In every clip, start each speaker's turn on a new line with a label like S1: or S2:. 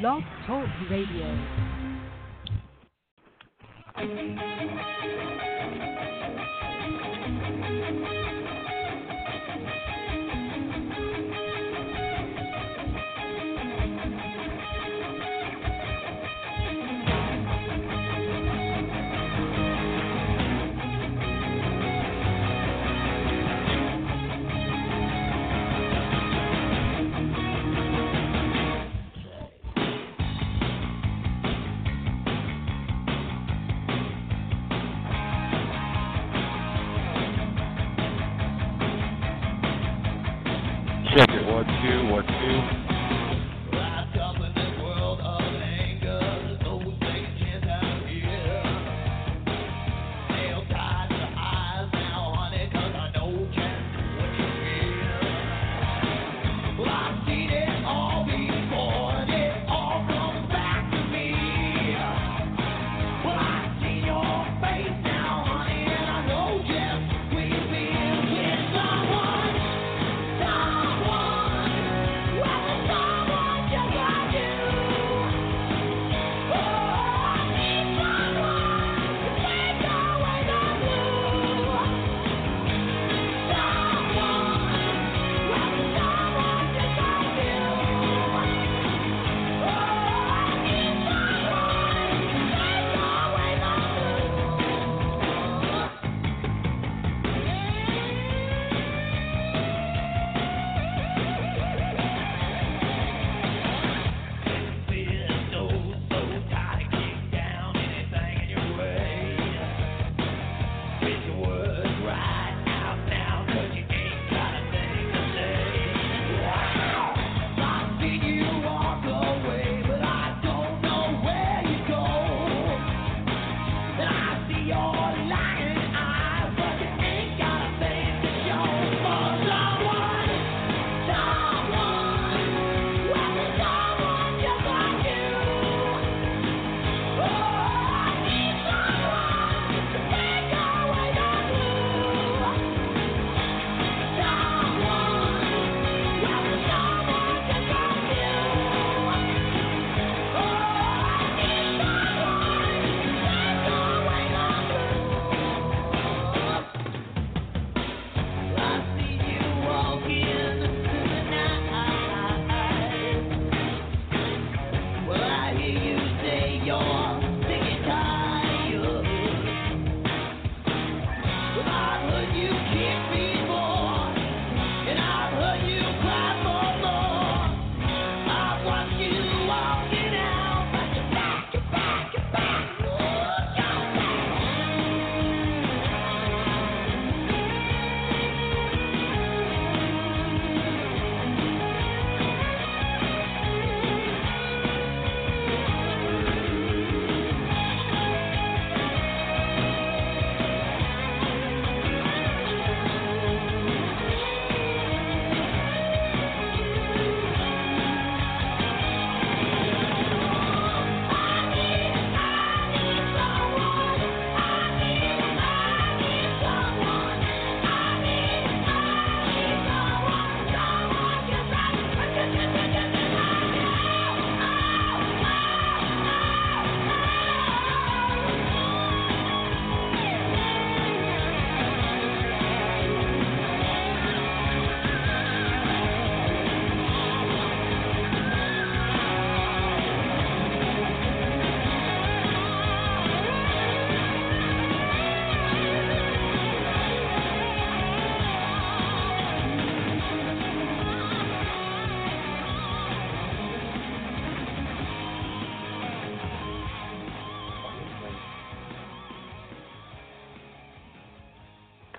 S1: Blog Talk Radio.
S2: Two, one,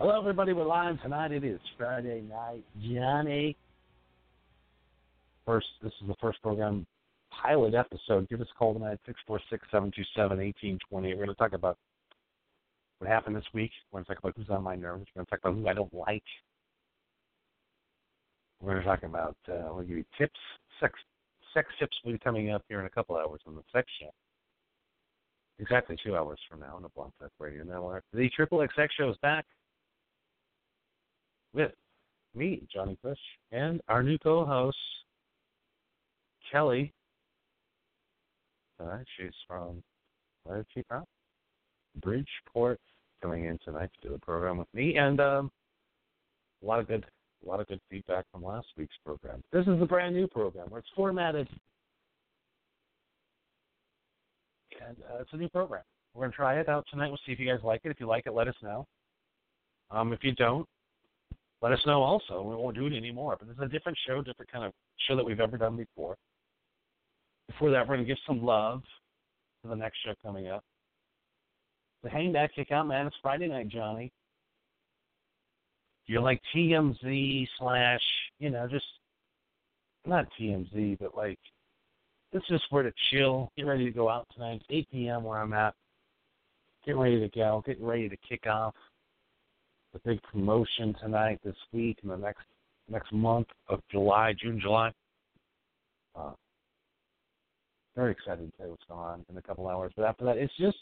S3: Hello, everybody. We're live tonight. It is Friday night. Johnny. First, this is the first program pilot episode. Give us a call tonight, 646-727-1820. We're going to talk about what happened this week. We're going to talk about who's on my nerves. We're going to talk about who I don't like. We're going to talk about, uh, we'll give you tips. Sex sex tips will be coming up here in a couple hours on the sex show. Exactly two hours from now on the Blog Talk Radio Network. The Triple XX Show is back with me, Johnny Kush, and our new co-host, Kelly. tonight. She's from where is she from? Bridgeport, coming in tonight to do the program with me, and um, a lot of good, a lot of good feedback from last week's program. This is a brand new program where it's formatted, and uh, it's a new program. We're gonna try it out tonight. We'll see if you guys like it. If you like it, let us know. Um, if you don't, let us know also. We won't do it anymore. But this is a different show, different kind of show that we've ever done before. Before that, we're going to give some love to the next show coming up. So hang back, kick out, man. It's Friday night, Johnny. You're like TMZ slash, you know, just not TMZ, but like this is where to chill. Get ready to go out tonight. It's 8 p.m. where I'm at. Get ready to go. Get ready to kick off the big promotion tonight, this week, and the next next month of July, June, July. Uh, very excited to tell you what's going on in a couple hours. But after that, it's just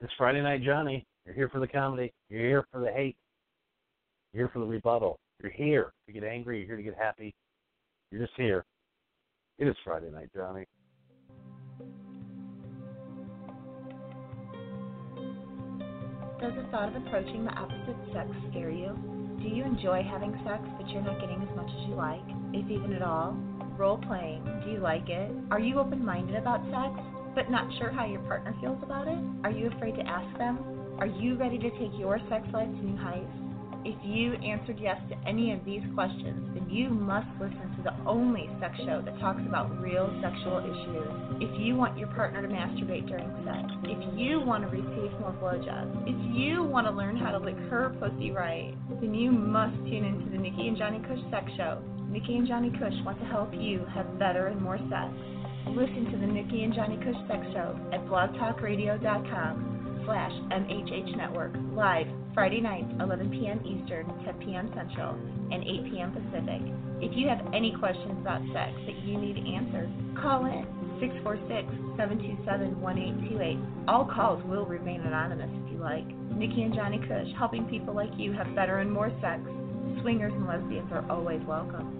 S3: this Friday night, Johnny. You're here for the comedy. You're here for the hate. You're here for the rebuttal. You're here to get angry. You're here to get happy. You're just here. It is Friday night, Johnny.
S4: Does the thought of approaching the opposite sex scare you? Do you enjoy having sex but you're not getting as much as you like, if even at all? Role playing, do you like it? Are you open minded about sex but not sure how your partner feels about it? Are you afraid to ask them? Are you ready to take your sex life to new heights? If you answered yes to any of these questions, then you must listen to the only sex show that talks about real sexual issues. If you want your partner to masturbate during sex, if you want to receive more blowjobs, if you want to learn how to lick her pussy right, then you must tune into the Nikki and Johnny Kush Sex Show. Nikki and Johnny Kush want to help you have better and more sex. Listen to the Nikki and Johnny Kush Sex Show at blogtalkradio.com slash MHH Network, live Friday nights, 11 p.m. Eastern, 10 p.m. Central, and 8 p.m. Pacific. If you have any questions about sex that you need answered, call in 646-727-1828. All calls will remain anonymous if you like. Nikki and Johnny Kush, helping people like you have better and more sex. Swingers and lesbians are always welcome.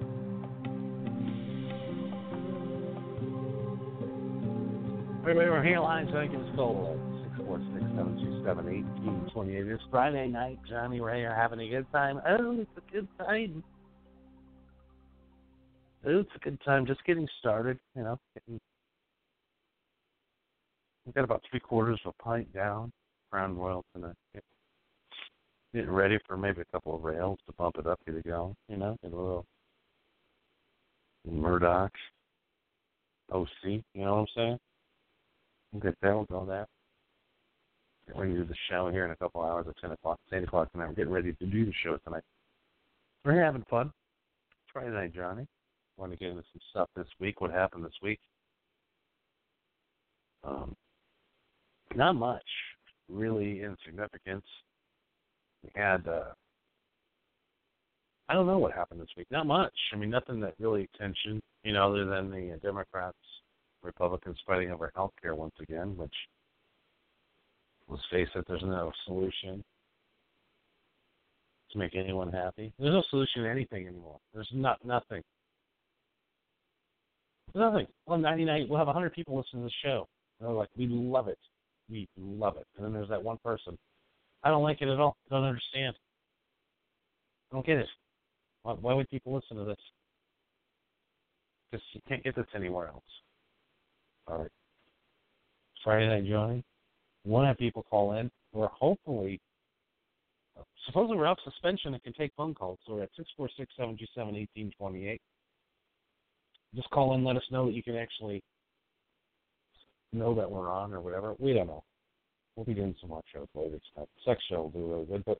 S3: Everybody, we're here live, so I can call six four six seven two seven eighteen twenty eight. It's Friday night. Johnny Ray are having a good time. Oh, it's a good time. Oh, it's a good time. Just getting started, you know. Getting, we've got about three quarters of a pint down. Crown Royal tonight. Getting ready for maybe a couple of rails to bump it up, get it going. You know, get a little Murdoch, OC. You know what I'm saying? We'll get there. We'll go there. Get ready to do the show here in a couple hours at 10 o'clock. It's 8 o'clock tonight. We're getting ready to do the show tonight. We're here having fun. Friday night, Johnny. Want to get into some stuff this week. What happened this week? Um, not much. Really insignificant. We had, uh, I don't know what happened this week. Not much. I mean, nothing that really tension, you know, other than the uh, Democrats Republicans fighting over health care once again, which let's face it, there's no solution to make anyone happy. There's no solution to anything anymore. There's not nothing. Nothing. Well, 99. We'll have 100 people listen to the show. They're like, we love it. We love it. And then there's that one person. I don't like it at all. I don't understand. I don't get it. Why, why would people listen to this? Because you can't get this anywhere else. All right. Friday Night Johnny. Want to have people call in. We're hopefully, supposedly we're off suspension and can take phone calls. So we're at 646 727 1828. Just call in, let us know that you can actually know that we're on or whatever. We don't know. We'll be doing some more shows later tonight. Sex show will do really good, but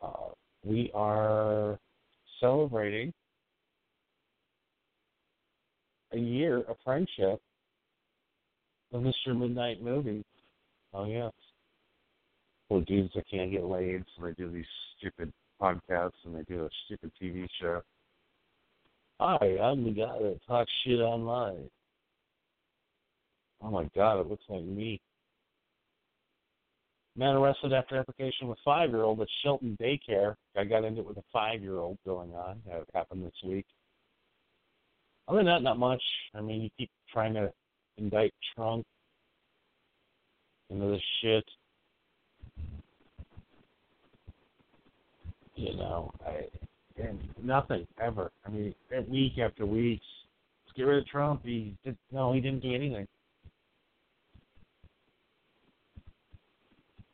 S3: uh, we are celebrating a year of friendship with Mr. Midnight Movie. Oh yes. Well, dudes that can't get laid, so they do these stupid podcasts and they do a stupid TV show. Hi, I'm the guy that talks shit online. Oh my god, it looks like me. Man arrested after application with five year old at Shelton Daycare. I got into it with a five year old going on. That happened this week. Other than that, not much. I mean, you keep trying to indict Trump into this shit. You know, I and nothing ever. I mean, week after week, get rid of Trump. He did no, he didn't do anything.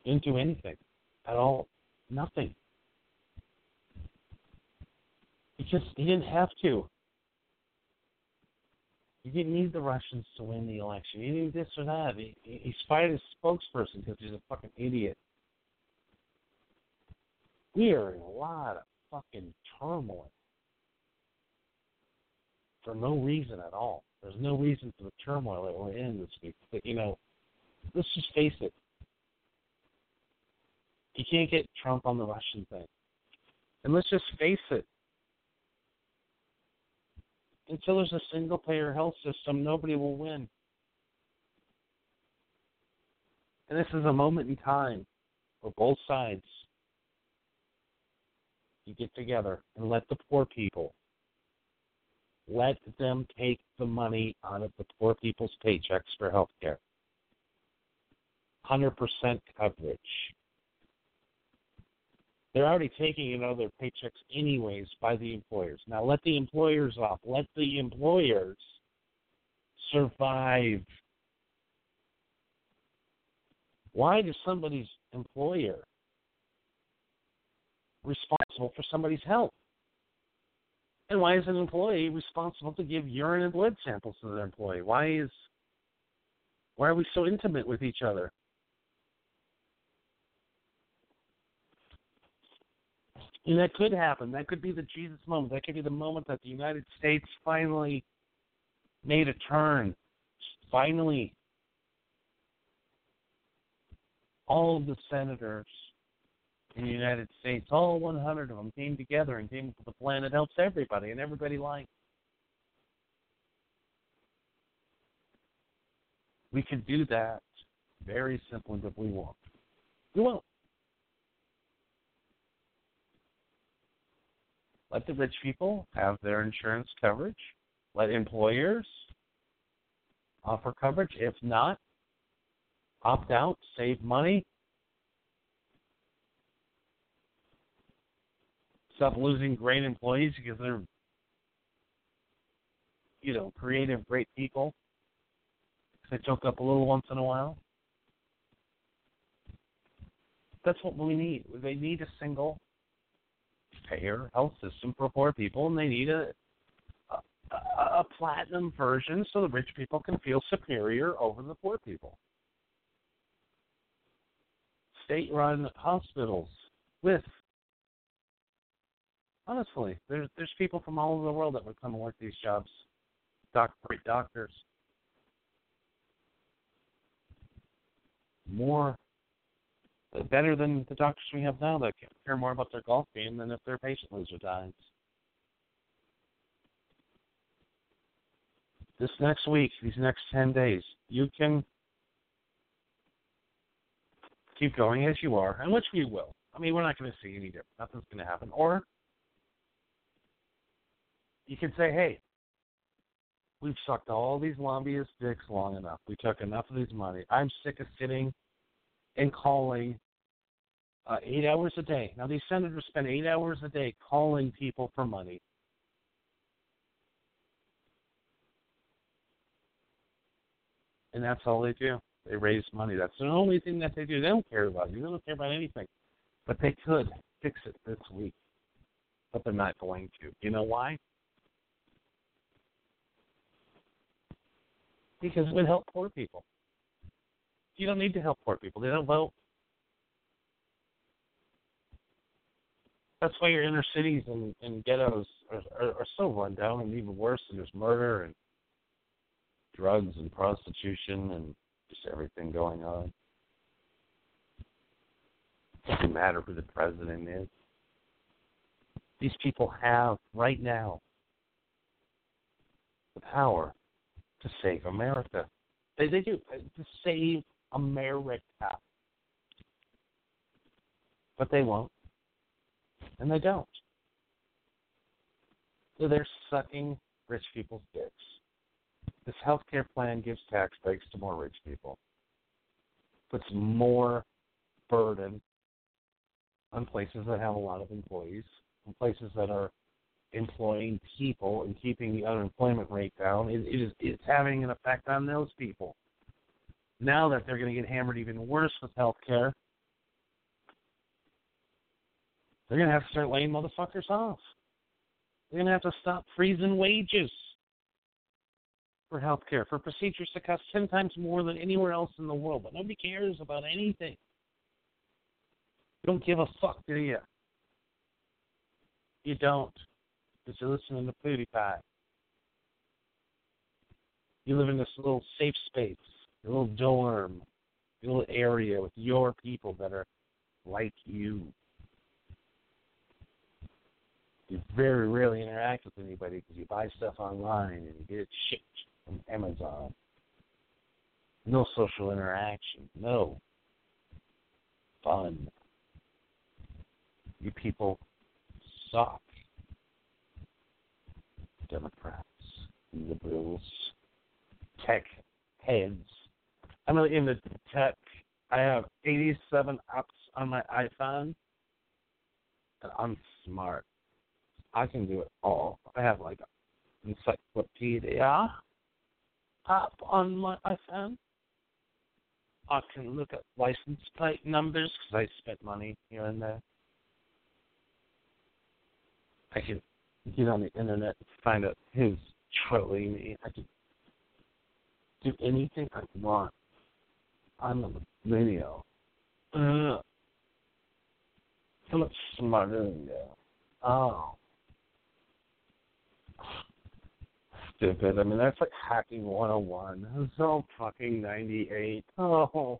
S3: Didn't do anything at all. Nothing. He just he didn't have to. He didn't need the Russians to win the election. He didn't this or that. He, he fired his spokesperson because he's a fucking idiot. We are in a lot of fucking turmoil for no reason at all. There's no reason for the turmoil that we're in this week. But, you know, let's just face it. You can't get Trump on the Russian thing. And let's just face it. Until there's a single payer health system, nobody will win. And this is a moment in time for both sides you get together and let the poor people let them take the money out of the poor people's paychecks for health care. 100% coverage. They're already taking of their paychecks anyways by the employers. Now let the employers off. Let the employers survive. Why does somebody's employer responsible for somebody's health? And why is an employee responsible to give urine and blood samples to their employee? Why is why are we so intimate with each other? And that could happen. That could be the Jesus moment. That could be the moment that the United States finally made a turn. Finally, all of the senators in the United States, all 100 of them came together and came up with a plan that helps everybody, and everybody likes. We can do that very simply, if we won't. We won't. Let the rich people have their insurance coverage. Let employers offer coverage. If not, opt out, save money. Stop losing great employees because they're, you know, creative, great people. They choke up a little once in a while. That's what we need. They need a single taxpayer health system for poor people, and they need a, a a platinum version so the rich people can feel superior over the poor people. State-run hospitals with honestly, there's there's people from all over the world that would come and work these jobs. Doc, great doctors. More better than the doctors we have now that care more about their golf game than if their patient or dies. This next week, these next 10 days, you can keep going as you are, and which we will. I mean, we're not going to see any difference. Nothing's going to happen. Or you can say, hey, we've sucked all these lobbyist dicks long enough. We took enough of these money. I'm sick of sitting and calling uh, eight hours a day. Now, these senators spend eight hours a day calling people for money. And that's all they do. They raise money. That's the only thing that they do. They don't care about you. They don't care about anything. But they could fix it this week. But they're not going to. You know why? Because it would help poor people. You don't need to help poor people. They don't vote. That's why your inner cities and, and ghettos are, are, are so run down and even worse. And there's murder and drugs and prostitution and just everything going on. It doesn't matter who the president is. These people have right now the power to save America. They, they do uh, to save America, but they won't and they don't. So they're sucking rich people's dicks. This health care plan gives tax breaks to more rich people, puts more burden on places that have a lot of employees, on places that are employing people and keeping the unemployment rate down. It, it is it's having an effect on those people. Now that they're going to get hammered even worse with health care, they're going to have to start laying motherfuckers off. They're going to have to stop freezing wages for health care, for procedures that cost 10 times more than anywhere else in the world. But nobody cares about anything. You don't give a fuck, do you? You don't. Because you're listening to PewDiePie. You live in this little safe space, a little dorm, a little area with your people that are like you. You very rarely interact with anybody because you buy stuff online and you get it shipped from Amazon. No social interaction. No fun. You people suck. Democrats, liberals, tech heads. I'm really into tech. I have 87 apps on my iPhone, and I'm smart. I can do it all. I have like an encyclopedia app on my iPhone. I can look at license plate numbers because I spent money here and there. I can get on the internet and find out who's trolling me. I can do anything I want on the video. Uh, so much smarter than you. Oh. Stupid. I mean, that's like hacking 101. It's so fucking 98. Oh.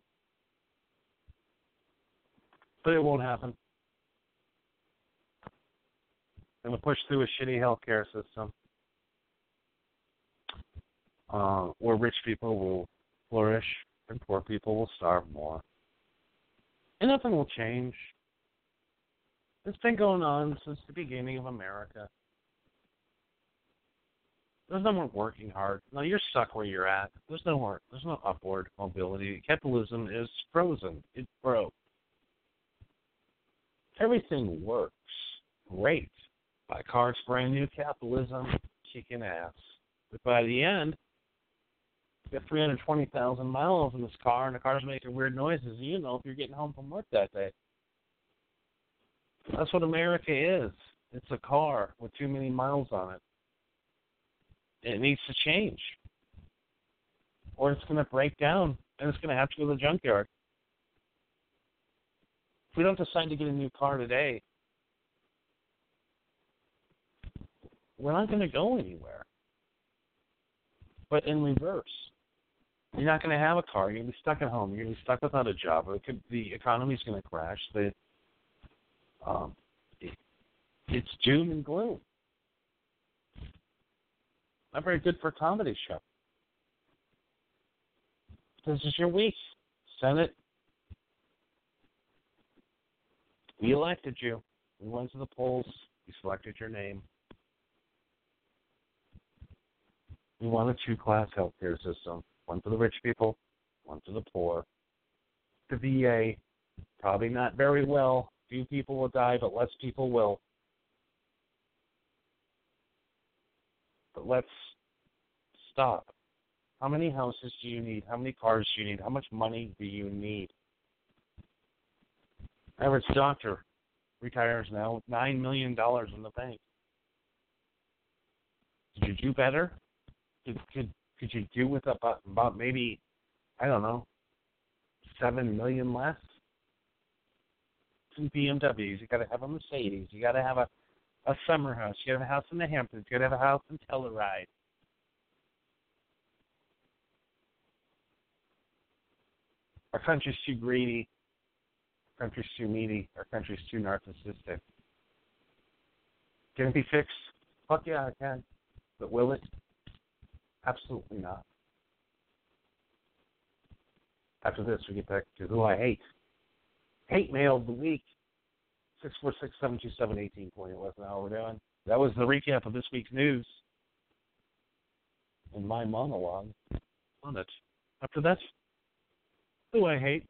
S3: But it won't happen going to push through a shitty healthcare system uh, where rich people will flourish and poor people will starve more. And nothing will change. It's been going on since the beginning of America. There's no more working hard. No, you're stuck where you're at. There's no more. There's no upward mobility. Capitalism is frozen. It broke. Everything works great Buy cars brand new capitalism, kicking ass. But by the end, you got 320,000 miles in this car, and the car's making weird noises. You know if you're getting home from work that day. That's what America is. It's a car with too many miles on it. It needs to change, or it's going to break down, and it's going to have to go to the junkyard. If we don't decide to get a new car today, we're not going to go anywhere. But in reverse, you're not going to have a car. You're going to be stuck at home. You're going to be stuck without a job. Could, the economy's going to crash. The, um, it, it's doom and gloom. Not very good for a comedy show. This is your week. Senate, we elected you. We went to the polls. We selected your name. We want a two class healthcare system one for the rich people, one for the poor. The VA, probably not very well. Few people will die, but less people will. But let's stop. How many houses do you need? How many cars do you need? How much money do you need? Average doctor retires now with $9 million in the bank. Did you do better? could could could you do with about about maybe I don't know seven million less? Two BMWs. You got to have a Mercedes. You got to have a a summer house. You got have a house in the Hamptons. You got to have a house in Telluride. Our country's too greedy. Our country's too needy. Our country's too narcissistic. Can it be fixed? Fuck yeah, I can. But will it? Absolutely not. After this, we get back to who I hate. Hate mail of the week. Six four six seven two seven eighteen twenty. Less an hour we're doing. That was the recap of this week's news.
S5: And my monologue on it. After that, who I hate.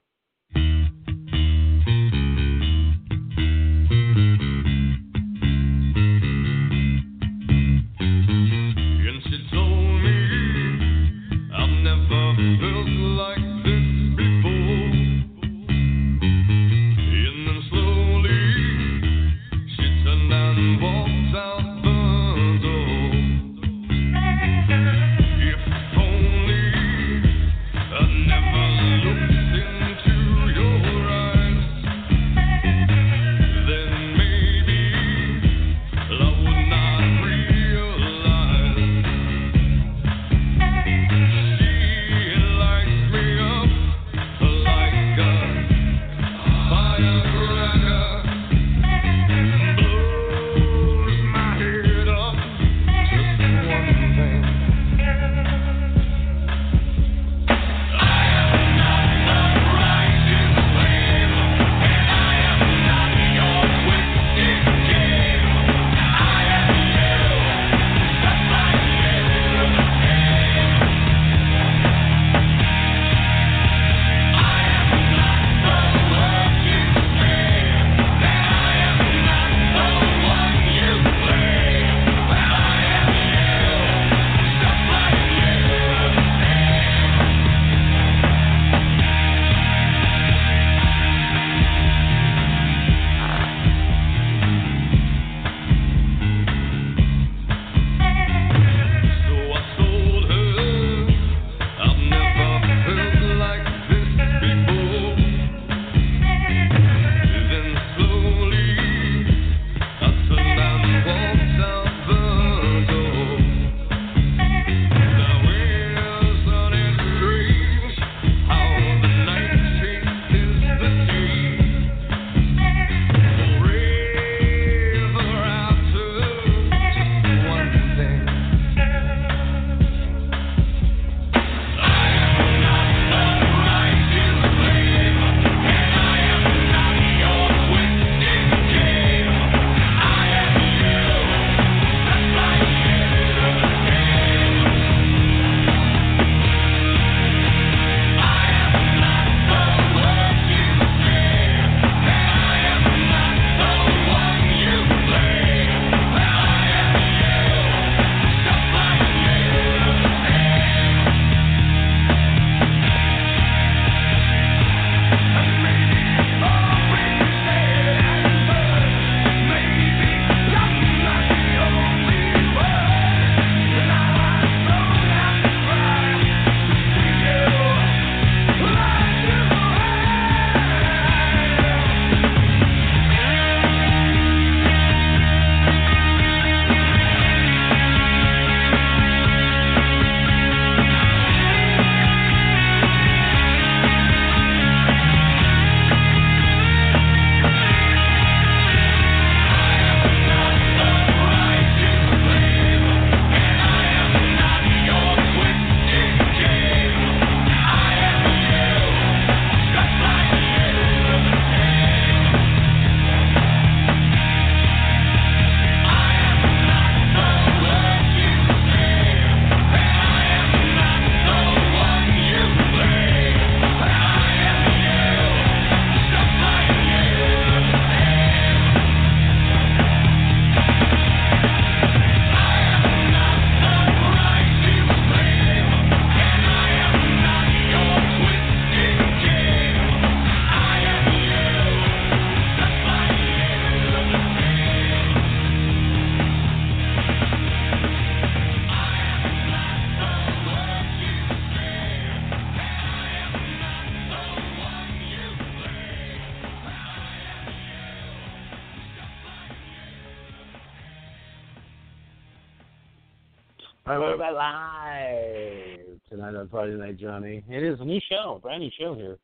S5: Friday Night Johnny. It is a new show, a brand new show here.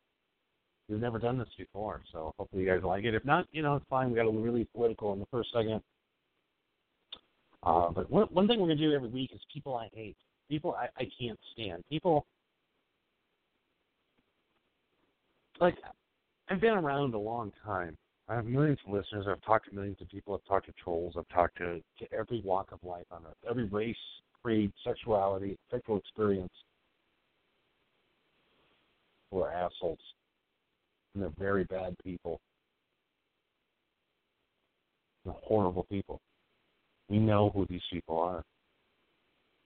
S5: We've never done this before, so hopefully you guys like it. If not, you know, it's fine. We got really political in the first segment. Uh, but one, one thing we're going to do every week is people I hate. People I, I can't stand. People, like, I've been around a long time. I have millions of listeners. I've talked to millions of people. I've talked to trolls. I've talked to, to every walk of life on earth, every race
S3: creed, sexuality, sexual experience who are assholes. And they're very bad people. They're horrible people. We know who these people are.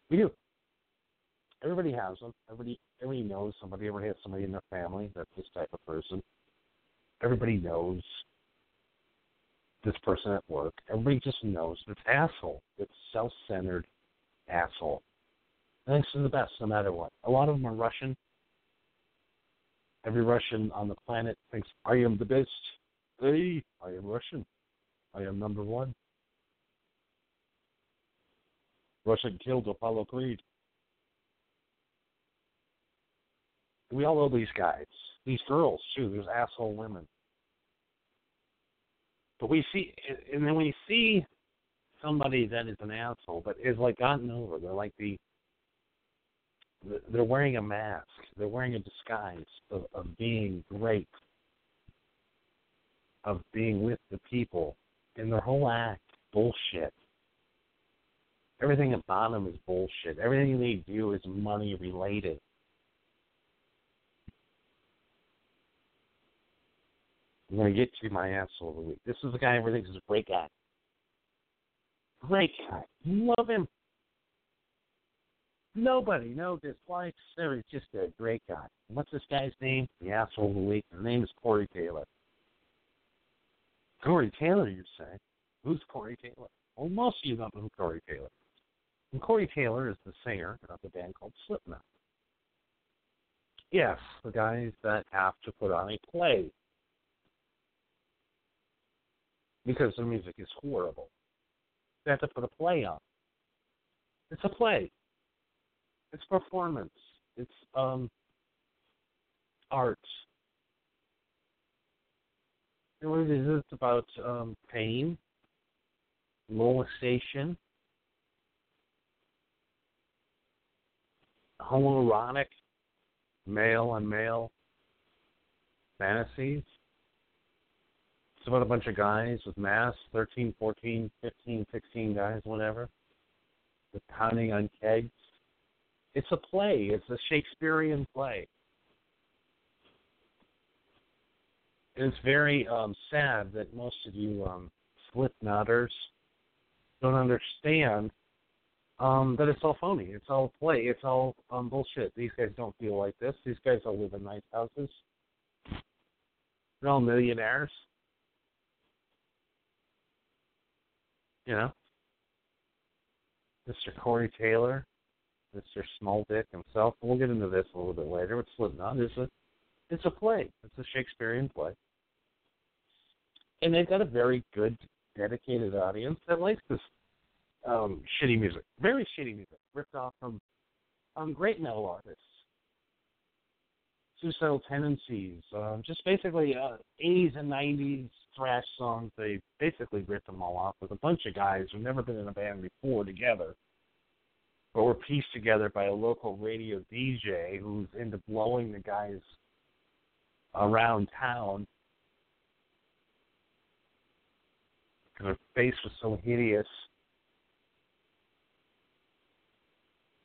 S3: We do. Everybody has them. Everybody everybody knows somebody. Everybody has somebody in their family that's this type of person. Everybody knows this person at work. Everybody just knows it's asshole. It's self centered asshole. Thanks to the best, no matter what. A lot of them are Russian. Every Russian on the planet thinks I am the best. Hey, I am Russian. I am number one. Russia killed Apollo Creed. We all know these guys, these girls too. There's asshole women. But we see, and then we see somebody that is an asshole, but is like gotten over. They're like the, they're wearing a mask. They're wearing a disguise of, of being great, of being with the people, and their whole act bullshit. Everything about them is bullshit. Everything they do is money related. I'm going to get to my asshole of the week. This is the guy everything is a great guy. Great guy. Love him. Nobody this life. There is just a great guy. What's this guy's name? The asshole of the week. His name is Corey Taylor. Corey Taylor, you say? Who's Corey Taylor? Well, most of you know who Corey Taylor. And Corey Taylor is the singer of the band called Slipknot. Yes, the guys that have to put on a play because the music is horrible. They have to put a play on. It's a play. It's performance. It's um art. And what it is, about um pain, molestation, homoerotic, male on male fantasies. It's about a bunch of guys with masks, 13, 14, 15, 16 guys, whatever, with pounding on kegs. It's a play. It's a Shakespearean play. It's very um, sad that most of you um, Slipknotters don't understand um, that it's all phony. It's all play. It's all um, bullshit. These guys don't feel like this. These guys all live in nice houses. They're all millionaires. You know, Mr. Corey Taylor, Mr. Small Dick himself. We'll get into this a little bit later. With Slipknot, it's a it's a play. It's a Shakespearean play, and they've got a very good, dedicated audience that likes this um, shitty music. Very shitty music, ripped off from um, great metal artists. Suicidal tendencies, um, just basically uh, 80s and 90s thrash songs. They basically ripped them all off with a bunch of guys who've never been in a band before together, but were pieced together by a local radio DJ who's into blowing the guys around town. Her face was so hideous,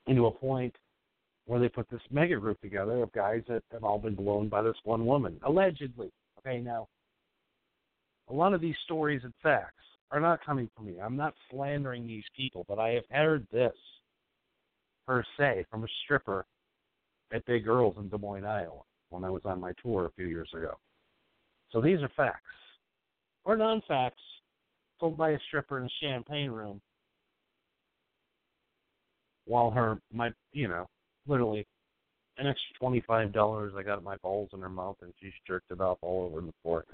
S3: into a point where they put this mega group together of guys that have all been blown by this one woman, allegedly. Okay, now a lot of these stories and facts are not coming from me. I'm not slandering these people, but I have heard this per se from a stripper at Big Girls in Des Moines, Iowa, when I was on my tour a few years ago. So these are facts. Or non facts told by a stripper in a champagne room while her my you know, literally an extra twenty five dollars I got my balls in her mouth and she's jerked it off all over the floor.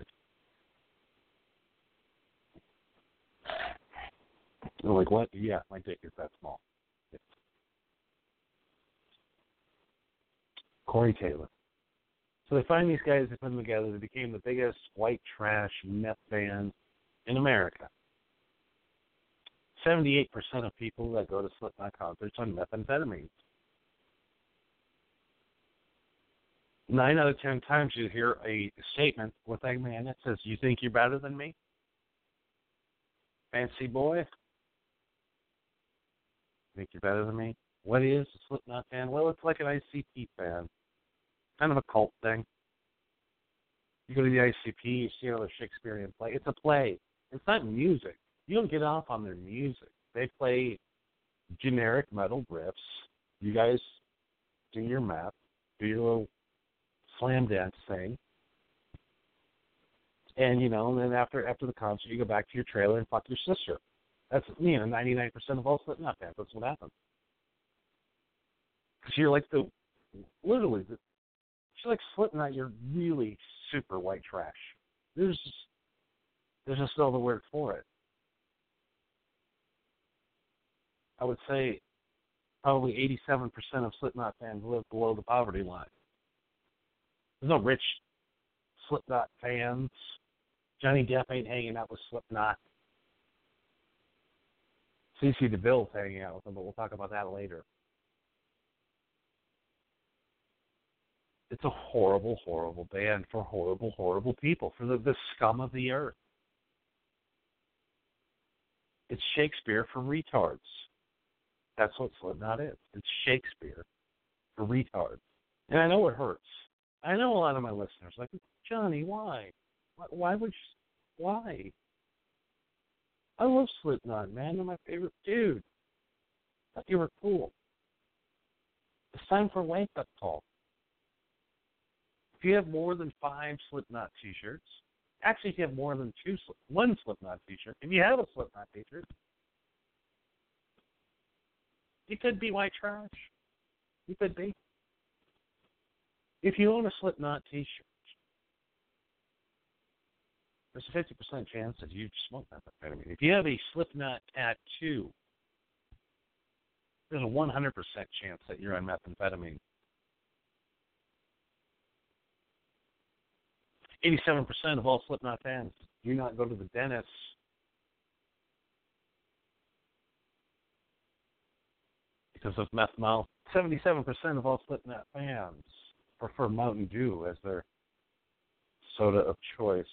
S3: I'm like, what? Yeah, my dick is that small. Corey Taylor. So they find these guys, they put them together. They became the biggest white trash meth band in America. 78% of people that go to Slipknot concerts on methamphetamines. Nine out of ten times you hear a statement with a man that says, You think you're better than me? Fancy boy? Think you're better than me. What is a Slipknot fan? Well, it's like an ICP fan, kind of a cult thing. You go to the ICP, you see another Shakespearean play. It's a play. It's not music. You don't get off on their music. They play generic metal riffs. You guys do your map, do your little slam dance thing, and you know, and then after after the concert, you go back to your trailer and fuck your sister. That's you know, ninety nine percent of all Slipknot fans. That's what happens. Because you're like the literally, the, you're like Slipknot. You're really super white trash. There's there's just no other word for it. I would say probably 87% of Slipknot fans live below the poverty line. There's no rich Slipknot fans. Johnny Depp ain't hanging out with Slipknot. CC DeVille's hanging out with them, but we'll talk about that later. It's a horrible, horrible band for horrible, horrible people, for the, the scum of the earth. It's Shakespeare for retards. That's what Slipknot is. It's Shakespeare for retards. And I know it hurts. I know a lot of my listeners like Johnny. Why? Why, why would? You, why? I love Slipknot, man. They're my favorite dude. Thought you were cool. It's time for a wake up call. If you have more than five Slipknot T-shirts, actually, if you have more than two, one Slipknot T-shirt, if you have a Slipknot T-shirt, you could be white trash. You could be. If you own a Slipknot T-shirt, there's a fifty percent chance that you smoke methamphetamine. If you have a Slipknot tattoo, there's a one hundred percent chance that you're on methamphetamine. Eighty-seven percent of all Slipknot fans do not go to the dentist. Because of meth mouth. Seventy-seven percent of all Slipknot fans prefer Mountain Dew as their soda of choice.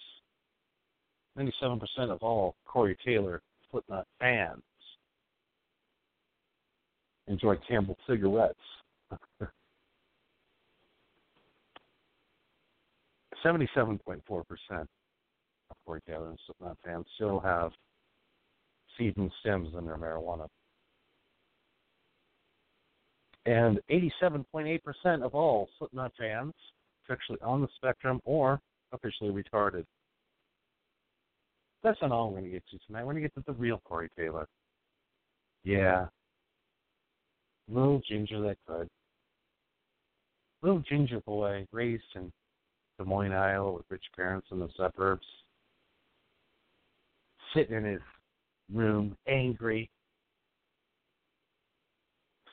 S3: 97% of all Corey Taylor Slipknot fans enjoy Camel cigarettes. 77.4% of and Slipknot fans still have seeds and stems in their marijuana. And 87.8% of all Slipknot fans are actually on the spectrum or officially retarded. That's not all we're going to get to tonight. We're going to get to the real Corey Taylor. Yeah. Little ginger that could. Little ginger boy raised in Des Moines, Iowa with rich parents in the suburbs. Sitting in his room, angry.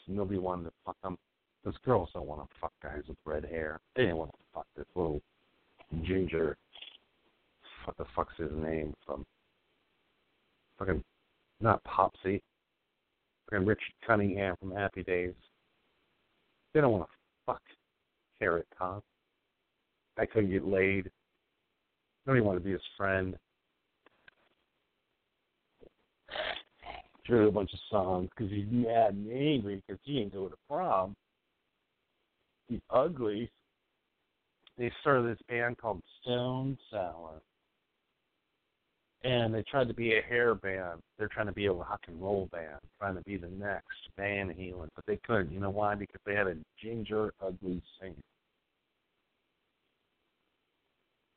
S3: Nobody wanted to fuck him. Those girls don't want to fuck guys with red hair. They didn't want to fuck this little ginger what the fuck's his name from fucking not Popsy. Fucking Richard Cunningham from Happy Days. They don't want to fuck Carrot Top. I couldn't get laid. Nobody wanted to be his friend. Drew a bunch of songs because he's mad and angry because he ain't going to prom. He's ugly. They started this band called Stone Sour and they tried to be a hair band. They're trying to be a rock and roll band, trying to be the next Van Halen, but they couldn't. You know why? Because they had a ginger, ugly singer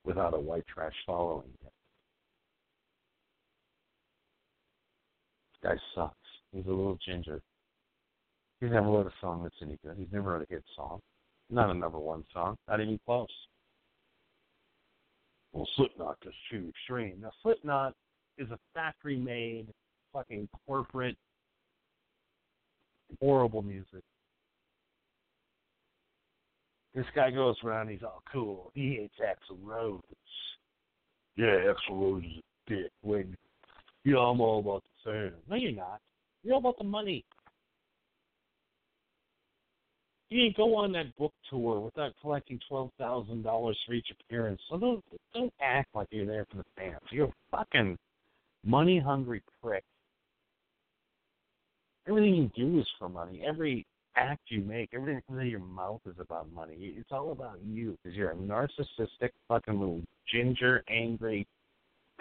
S3: without a white trash following it. This guy sucks. He's a little ginger. He's never wrote a song that's any good. He's never wrote a hit song. Not a number one song. Not even close. Well, Slipknot is too extreme. Now, Slipknot is a factory-made, fucking corporate, horrible music. This guy goes around, he's all cool. He hates Axl Rose. Yeah, Axl Rose is a dick. When you know, I'm all about the fans. No, you're not. You're all about the money. You didn't go on that book tour without collecting twelve thousand dollars for each appearance. So don't don't act like you're there for the fans. You're a fucking money hungry prick. Everything you do is for money. Every act you make, everything comes out of your mouth is about money. It's all about you because you're a narcissistic, fucking little ginger, angry,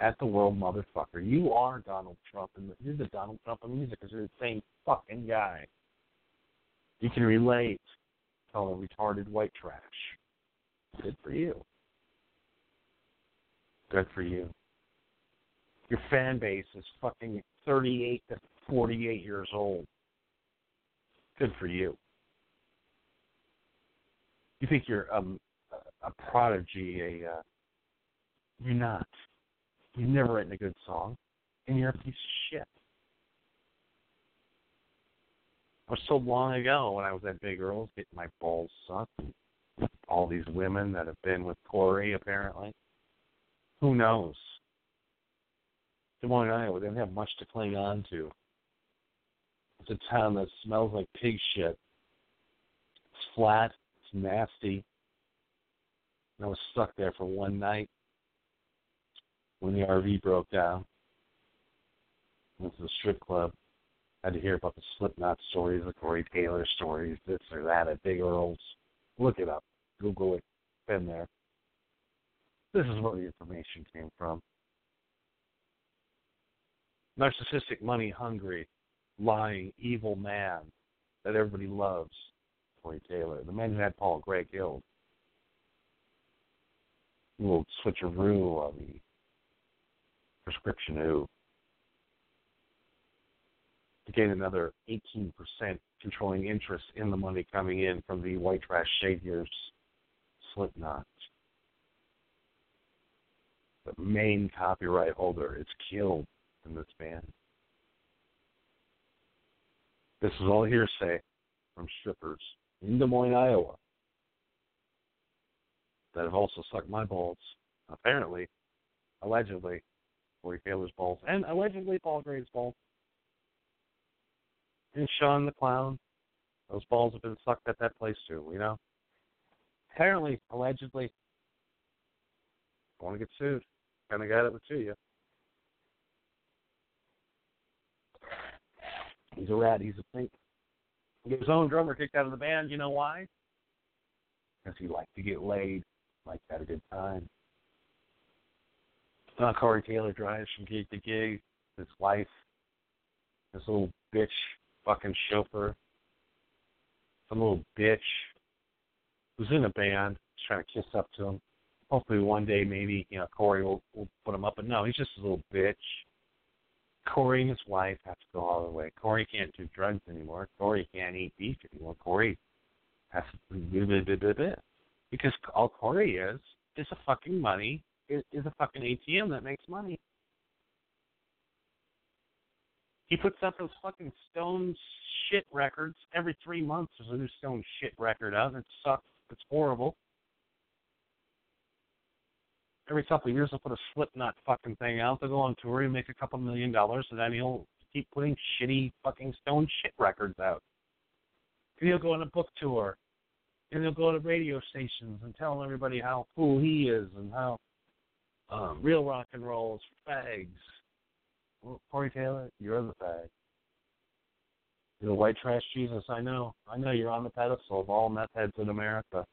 S3: at the world motherfucker. You are Donald Trump, and you're the Donald Trump of music because you're the same fucking guy. You can relate. It retarded white trash. Good for you. Good for you. Your fan base is fucking 38 to 48 years old. Good for you. You think you're um, a prodigy, a uh, you're not. You've never written a good song, and you're a piece of shit. It was so long ago when I was at Big Earl's getting my balls sucked. All these women that have been with Corey, apparently. Who knows? Des Moines, Iowa, don't have much to cling on to. It's a town that smells like pig shit. It's flat. It's nasty. And I was stuck there for one night when the RV broke down. Went to the strip club. Had to hear about the Slipknot stories, the Corey Taylor stories, this or that at Big Earl's. Look it up. Google it. Been there. This is where the information came from. Narcissistic, money hungry, lying, evil man that everybody loves. Corey Taylor, the man who had Paul Gray killed. A little switcheroo on the prescription who to gain another 18% controlling interest in the money coming in from the white trash saviors Slipknot. The main copyright holder is killed in this band. This is all hearsay from strippers in Des Moines, Iowa, that have also sucked my balls. Apparently, allegedly, Corey Taylor's balls, and allegedly Paul Gray's balls. And Shawn the Clown, those balls have been sucked at that place too, you know? Apparently, allegedly, want to get sued. Kind of got it to you. He's a rat. He's a pink. His own drummer kicked out of the band. You know why? Because he liked to get laid, liked to have a good time. Uh, Corey Taylor drives from gig to gig. His wife, this little bitch, fucking chauffeur, some little bitch who's in a band, trying to kiss up to him. Hopefully, one day, maybe you know Corey will, will put him up. But no, he's just a little bitch. Corey and his wife have to go all the way. Corey can't do drugs anymore. Corey can't eat beef anymore. Corey has to blah, blah. because all Corey is is a fucking money is, is a fucking ATM that makes money. He puts out those fucking stone shit records every three months. There's a new stone shit record out. It sucks. It's horrible. Every couple of years, they'll put a Slipknot fucking thing out. They'll go on tour and make a couple million dollars, and then he'll keep putting shitty fucking stone shit records out. And he'll go on a book tour, and he'll go to radio stations and tell everybody how cool he is and how um, real rock and roll is fags. Well, Corey Taylor, you're the fag. You're the white trash Jesus. I know. I know you're on the pedestal of all meth heads in America.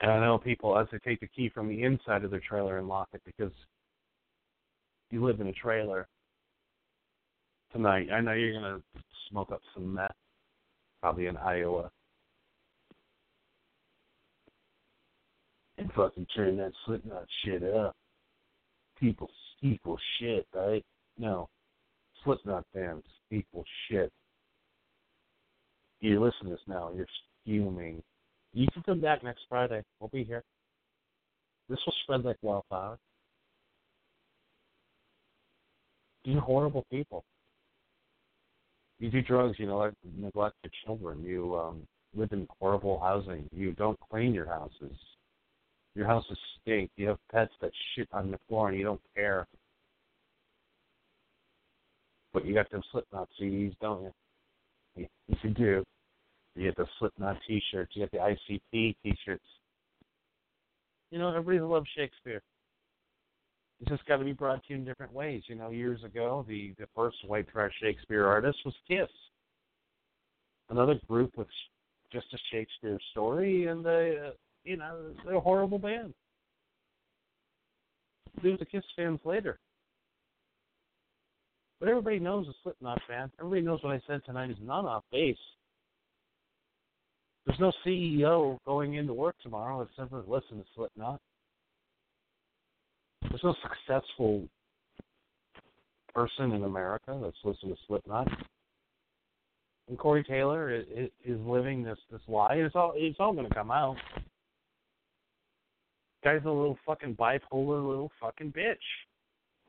S3: And I know people as they take the key from the inside of their trailer and lock it because you live in a trailer tonight. I know you're gonna smoke up some meth, probably in Iowa. and fucking turn that Slipknot shit up. People equal shit, right? No. Slipknot fans equal shit. You listen to this now, you're fuming. You can come back next Friday. We'll be here. This will spread like wildfire. You're horrible people. You do drugs, you know, neglect your children. You um live in horrible housing. You don't clean your houses. Your house is stink. You have pets that shit on the floor and you don't care. But you got them Slipknot CDs, don't you? Yes, you do. You get the Slipknot T-shirts. You get the ICP T-shirts. You know, everybody loves Shakespeare. It's just got to be brought to you in different ways. You know, years ago, the the first white trash Shakespeare artist was Kiss. Another group with just a Shakespeare story, and they, uh, you know, they're a horrible band. Do the Kiss fans later. But everybody knows a Slipknot fan. Everybody knows what I said tonight is not off base. There's no CEO going into work tomorrow that's ever listened to Slipknot. There's no successful person in America that's listened to Slipknot. And Corey Taylor is, is living this this lie. It's all it's all going to come out. Guy's a little fucking bipolar little fucking bitch.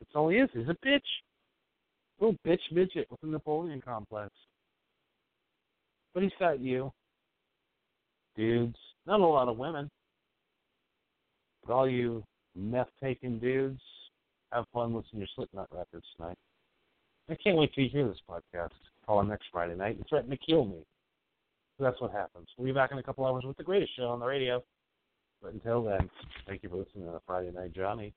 S3: That's all he is. He's a bitch. Little bitch midget with a Napoleon complex. But he's got you. Dudes. Not a lot of women. But all you meth taking dudes, have fun listening to your Slipknot records tonight. I can't wait you hear this podcast. Call in next Friday night and threaten to kill me. So that's what happens. We'll be back in a couple hours with the greatest show on the radio. But until then, thank you for listening to Friday Night Johnny.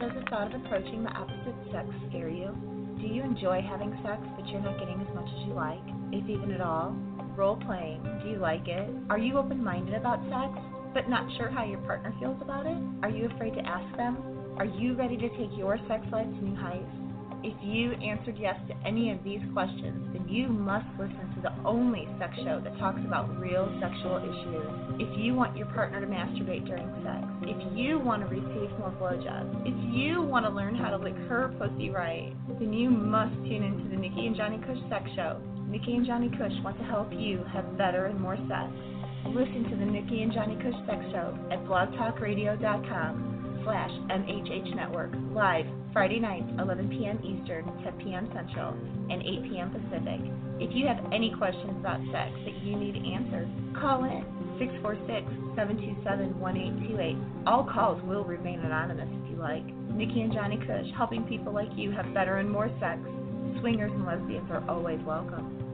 S4: Does the thought of approaching the opposite sex scare you? Do you enjoy having sex but you're not getting as much as you like, if even at all? Role playing, do you like it? Are you open minded about sex but not sure how your partner feels about it? Are you afraid to ask them? Are you ready to take your sex life to new heights? If you answered yes to any of these questions, then you must listen the only sex show that talks about real sexual issues. If you want your partner to masturbate during sex, if you want to receive more blowjobs, if you want to learn how to lick her pussy right, then you must tune into the Nikki and Johnny Kush Sex Show. Nikki and Johnny Kush want to help you have better and more sex. Listen to the Nikki and Johnny Kush Sex Show at blogtalkradio.com slash MHH Network live Friday nights 11 p.m. Eastern, 10 p.m. Central, and 8 p.m. Pacific. If you have any questions about sex that you need answered, call in 646-727-1828. All calls will remain anonymous if you like. Nikki and Johnny Kush, helping people like you have better and more sex. Swingers and lesbians are always welcome.